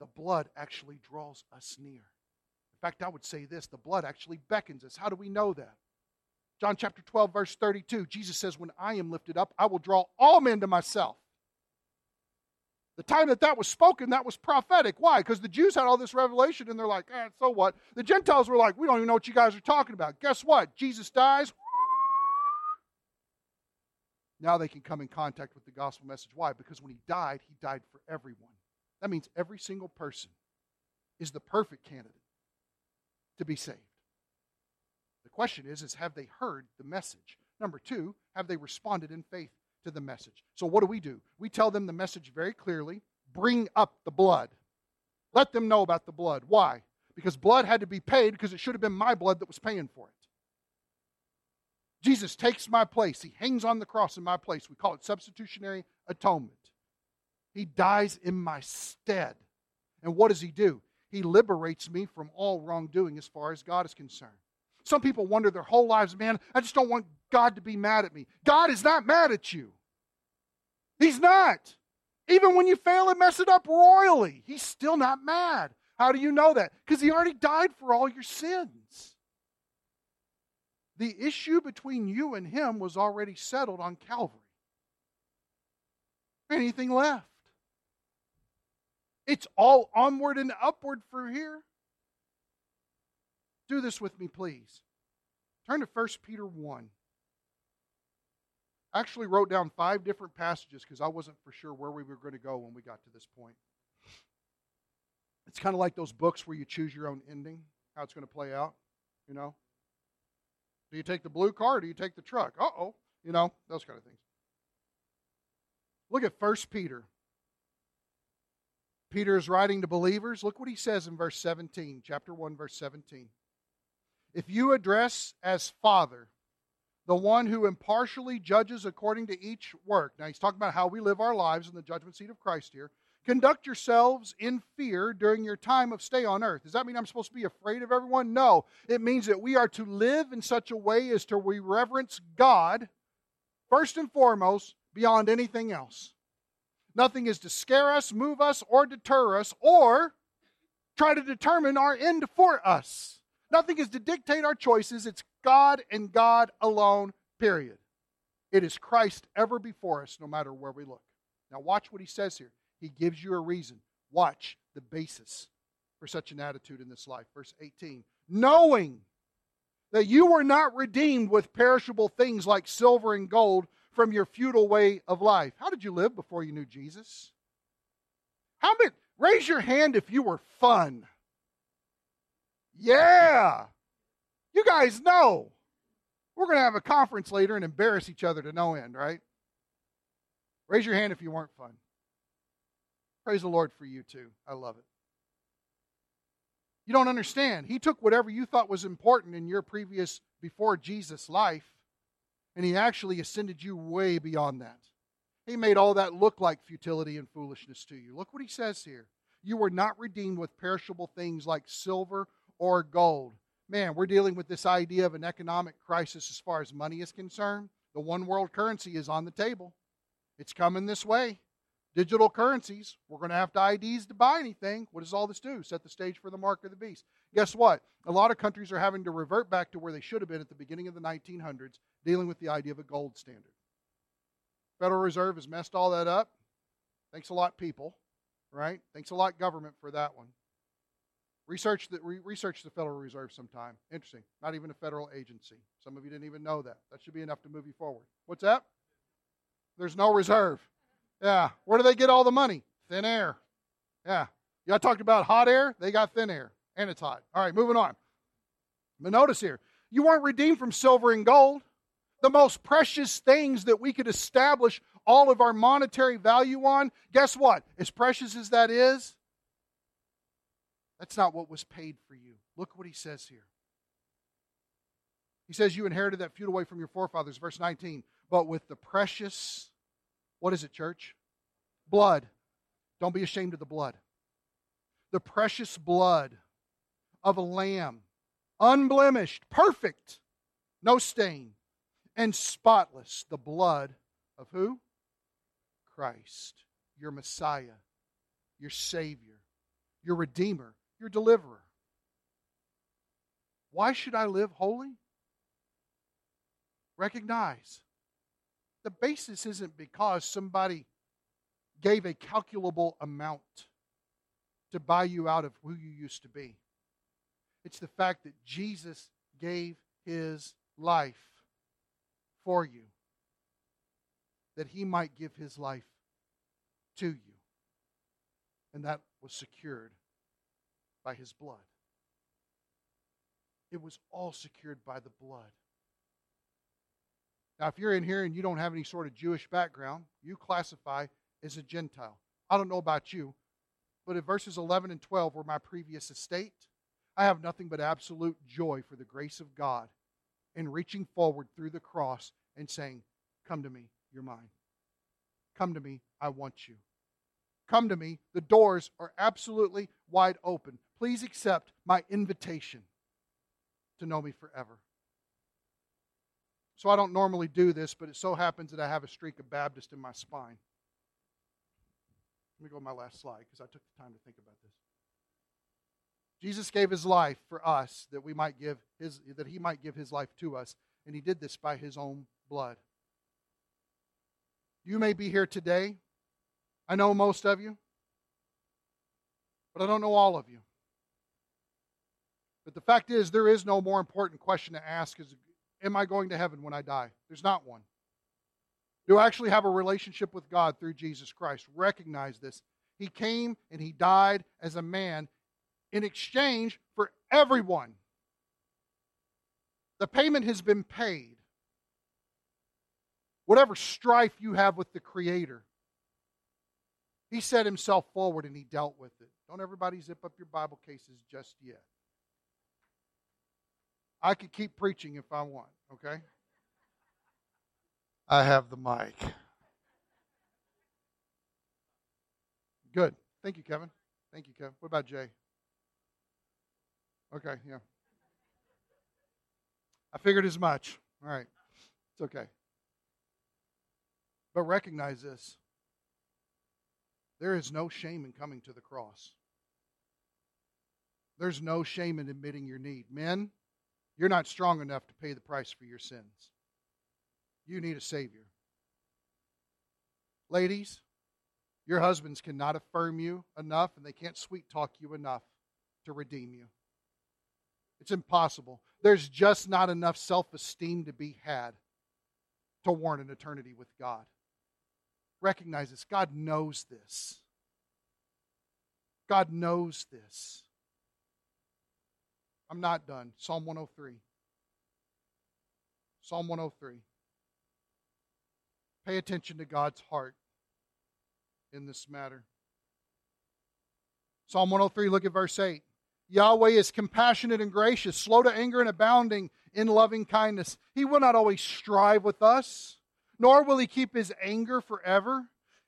The blood actually draws us near. In fact, I would say this the blood actually beckons us. How do we know that? John chapter 12, verse 32, Jesus says, When I am lifted up, I will draw all men to myself. The time that that was spoken, that was prophetic. Why? Because the Jews had all this revelation and they're like, eh, so what? The Gentiles were like, we don't even know what you guys are talking about. Guess what? Jesus dies. Now they can come in contact with the gospel message. Why? Because when he died, he died for everyone. That means every single person is the perfect candidate to be saved The question is, is have they heard the message? Number two, have they responded in faith to the message? So what do we do? We tell them the message very clearly. Bring up the blood. Let them know about the blood. Why? Because blood had to be paid because it should have been my blood that was paying for it. Jesus takes my place. He hangs on the cross in my place. We call it substitutionary atonement. He dies in my stead. And what does he do? He liberates me from all wrongdoing as far as God is concerned. Some people wonder their whole lives, man, I just don't want God to be mad at me. God is not mad at you. He's not. Even when you fail and mess it up royally, He's still not mad. How do you know that? Because He already died for all your sins. The issue between you and Him was already settled on Calvary. Anything left? It's all onward and upward for here. Do this with me, please. Turn to 1 Peter 1. I actually wrote down five different passages because I wasn't for sure where we were going to go when we got to this point. It's kind of like those books where you choose your own ending, how it's going to play out, you know? Do you take the blue car or do you take the truck? Uh oh, you know, those kind of things. Look at 1 Peter. Peter is writing to believers. Look what he says in verse 17, chapter 1, verse 17. If you address as Father the one who impartially judges according to each work, now he's talking about how we live our lives in the judgment seat of Christ here. Conduct yourselves in fear during your time of stay on earth. Does that mean I'm supposed to be afraid of everyone? No. It means that we are to live in such a way as to we reverence God first and foremost beyond anything else. Nothing is to scare us, move us, or deter us, or try to determine our end for us. Nothing is to dictate our choices. It's God and God alone, period. It is Christ ever before us, no matter where we look. Now, watch what he says here. He gives you a reason. Watch the basis for such an attitude in this life. Verse 18 Knowing that you were not redeemed with perishable things like silver and gold from your futile way of life. How did you live before you knew Jesus? How many, raise your hand if you were fun. Yeah. You guys know. We're going to have a conference later and embarrass each other to no end, right? Raise your hand if you weren't fun. Praise the Lord for you too. I love it. You don't understand. He took whatever you thought was important in your previous, before Jesus life, and He actually ascended you way beyond that. He made all that look like futility and foolishness to you. Look what He says here. You were not redeemed with perishable things like silver or gold. Man, we're dealing with this idea of an economic crisis as far as money is concerned. The one world currency is on the table. It's coming this way. Digital currencies, we're going to have to IDs to buy anything. What does all this do? Set the stage for the mark of the beast. Guess what? A lot of countries are having to revert back to where they should have been at the beginning of the 1900s, dealing with the idea of a gold standard. Federal Reserve has messed all that up. Thanks a lot, people. Right? Thanks a lot, government, for that one. Research the, re- research the Federal Reserve sometime. Interesting. Not even a federal agency. Some of you didn't even know that. That should be enough to move you forward. What's that? There's no reserve. Yeah. Where do they get all the money? Thin air. Yeah. Y'all talked about hot air. They got thin air. And it's hot. All right, moving on. But notice here, you weren't redeemed from silver and gold. The most precious things that we could establish all of our monetary value on, guess what? As precious as that is, that's not what was paid for you. Look what he says here. He says, You inherited that feud away from your forefathers. Verse 19. But with the precious, what is it, church? Blood. Don't be ashamed of the blood. The precious blood of a lamb, unblemished, perfect, no stain, and spotless. The blood of who? Christ, your Messiah, your Savior, your Redeemer, your Deliverer. Why should I live holy? Recognize the basis isn't because somebody gave a calculable amount to buy you out of who you used to be. It's the fact that Jesus gave his life for you, that he might give his life to you. And that was secured by his blood. It was all secured by the blood. Now, if you're in here and you don't have any sort of Jewish background, you classify as a Gentile. I don't know about you, but if verses 11 and 12 were my previous estate, I have nothing but absolute joy for the grace of God in reaching forward through the cross and saying, Come to me, you're mine. Come to me, I want you. Come to me, the doors are absolutely wide open. Please accept my invitation to know me forever. So I don't normally do this, but it so happens that I have a streak of Baptist in my spine. Let me go to my last slide because I took the time to think about this. Jesus gave his life for us that we might give his that he might give his life to us, and he did this by his own blood. You may be here today. I know most of you, but I don't know all of you. But the fact is, there is no more important question to ask is Am I going to heaven when I die? There's not one. Do I actually have a relationship with God through Jesus Christ? Recognize this. He came and He died as a man in exchange for everyone. The payment has been paid. Whatever strife you have with the Creator, He set Himself forward and He dealt with it. Don't everybody zip up your Bible cases just yet. I could keep preaching if I want, okay? I have the mic. Good. Thank you, Kevin. Thank you, Kevin. What about Jay? Okay, yeah. I figured as much. All right. It's okay. But recognize this there is no shame in coming to the cross. There's no shame in admitting your need. Men, you're not strong enough to pay the price for your sins. You need a Savior. Ladies, your husbands cannot affirm you enough and they can't sweet talk you enough to redeem you. It's impossible. There's just not enough self esteem to be had to warrant an eternity with God. Recognize this. God knows this. God knows this. I'm not done. Psalm 103. Psalm 103. Pay attention to God's heart in this matter. Psalm 103, look at verse 8. Yahweh is compassionate and gracious, slow to anger and abounding in loving kindness. He will not always strive with us, nor will he keep his anger forever.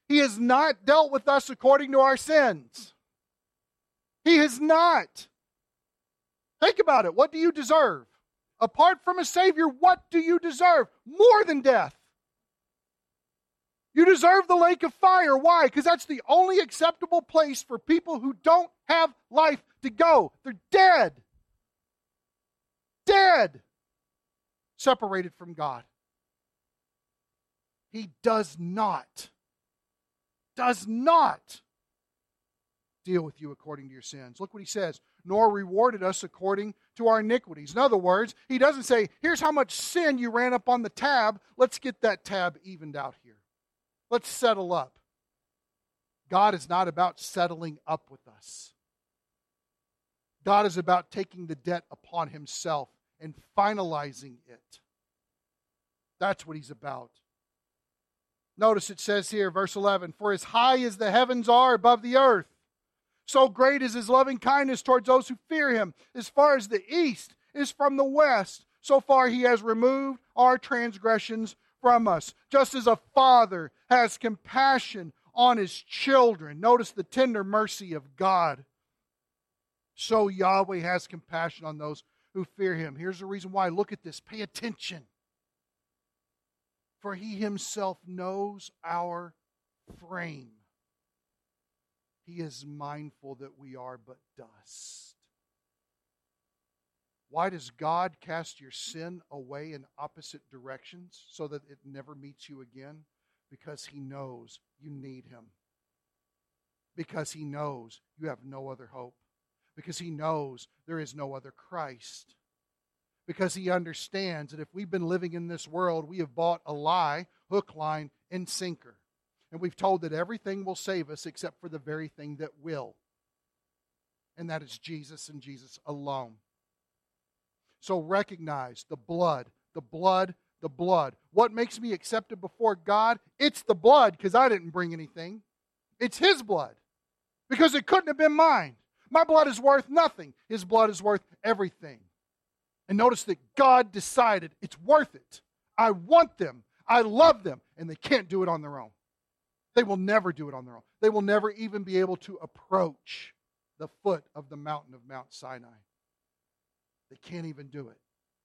He has not dealt with us according to our sins. He has not. Think about it. What do you deserve? Apart from a Savior, what do you deserve? More than death. You deserve the lake of fire. Why? Because that's the only acceptable place for people who don't have life to go. They're dead. Dead. Separated from God. He does not, does not deal with you according to your sins. Look what he says nor rewarded us according to our iniquities. In other words, he doesn't say, here's how much sin you ran up on the tab. Let's get that tab evened out here. Let's settle up. God is not about settling up with us. God is about taking the debt upon himself and finalizing it. That's what he's about. Notice it says here, verse 11, For as high as the heavens are above the earth, so great is his loving kindness towards those who fear him. As far as the east is from the west, So far, he has removed our transgressions from us, just as a father has compassion on his children. Notice the tender mercy of God. So Yahweh has compassion on those who fear him. Here's the reason why. Look at this. Pay attention. For he himself knows our frame. He is mindful that we are but dust. Why does God cast your sin away in opposite directions so that it never meets you again? Because He knows you need Him. Because He knows you have no other hope. Because He knows there is no other Christ. Because He understands that if we've been living in this world, we have bought a lie, hook, line, and sinker. And we've told that everything will save us except for the very thing that will. And that is Jesus and Jesus alone. So recognize the blood, the blood, the blood. What makes me accepted before God? It's the blood because I didn't bring anything. It's His blood because it couldn't have been mine. My blood is worth nothing. His blood is worth everything. And notice that God decided it's worth it. I want them. I love them. And they can't do it on their own. They will never do it on their own. They will never even be able to approach the foot of the mountain of Mount Sinai. They can't even do it.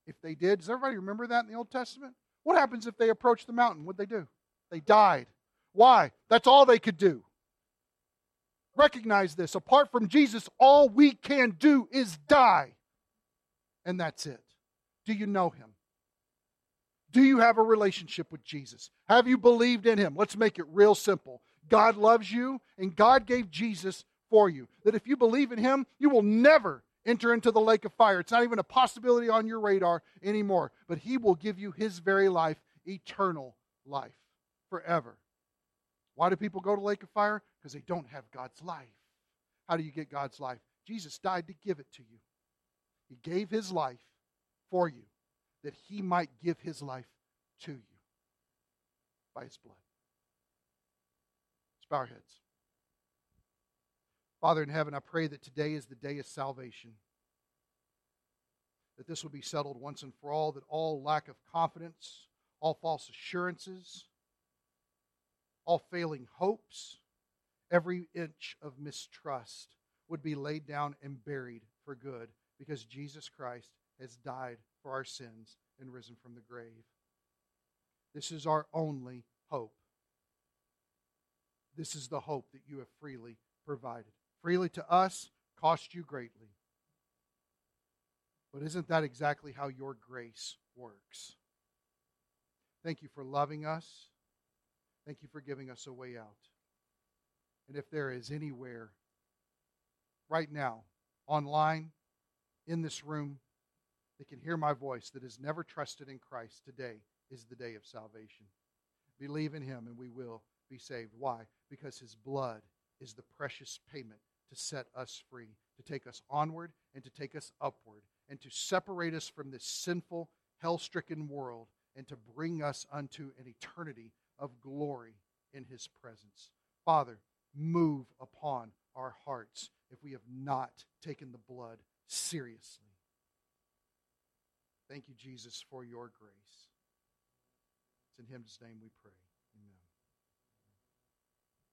If they did, does everybody remember that in the Old Testament? What happens if they approach the mountain? What'd they do? They died. Why? That's all they could do. Recognize this. Apart from Jesus, all we can do is die. And that's it. Do you know him? Do you have a relationship with Jesus? Have you believed in him? Let's make it real simple. God loves you, and God gave Jesus for you. That if you believe in him, you will never enter into the lake of fire. It's not even a possibility on your radar anymore. But he will give you his very life, eternal life, forever. Why do people go to lake of fire? Because they don't have God's life. How do you get God's life? Jesus died to give it to you. He gave his life for you that he might give his life to you by his blood. Let's bow our heads. Father in heaven, I pray that today is the day of salvation. That this will be settled once and for all, that all lack of confidence, all false assurances, all failing hopes, every inch of mistrust would be laid down and buried for good because Jesus Christ has died for our sins and risen from the grave. This is our only hope. This is the hope that you have freely provided. Freely to us, cost you greatly. But isn't that exactly how your grace works? Thank you for loving us. Thank you for giving us a way out. And if there is anywhere right now, online, in this room, that can hear my voice that has never trusted in Christ, today is the day of salvation. Believe in him and we will be saved. Why? Because his blood is the precious payment to set us free, to take us onward and to take us upward, and to separate us from this sinful, hell stricken world, and to bring us unto an eternity of glory in his presence. Father, move upon our hearts if we have not taken the blood seriously. Thank you, Jesus, for your grace. It's in His name we pray.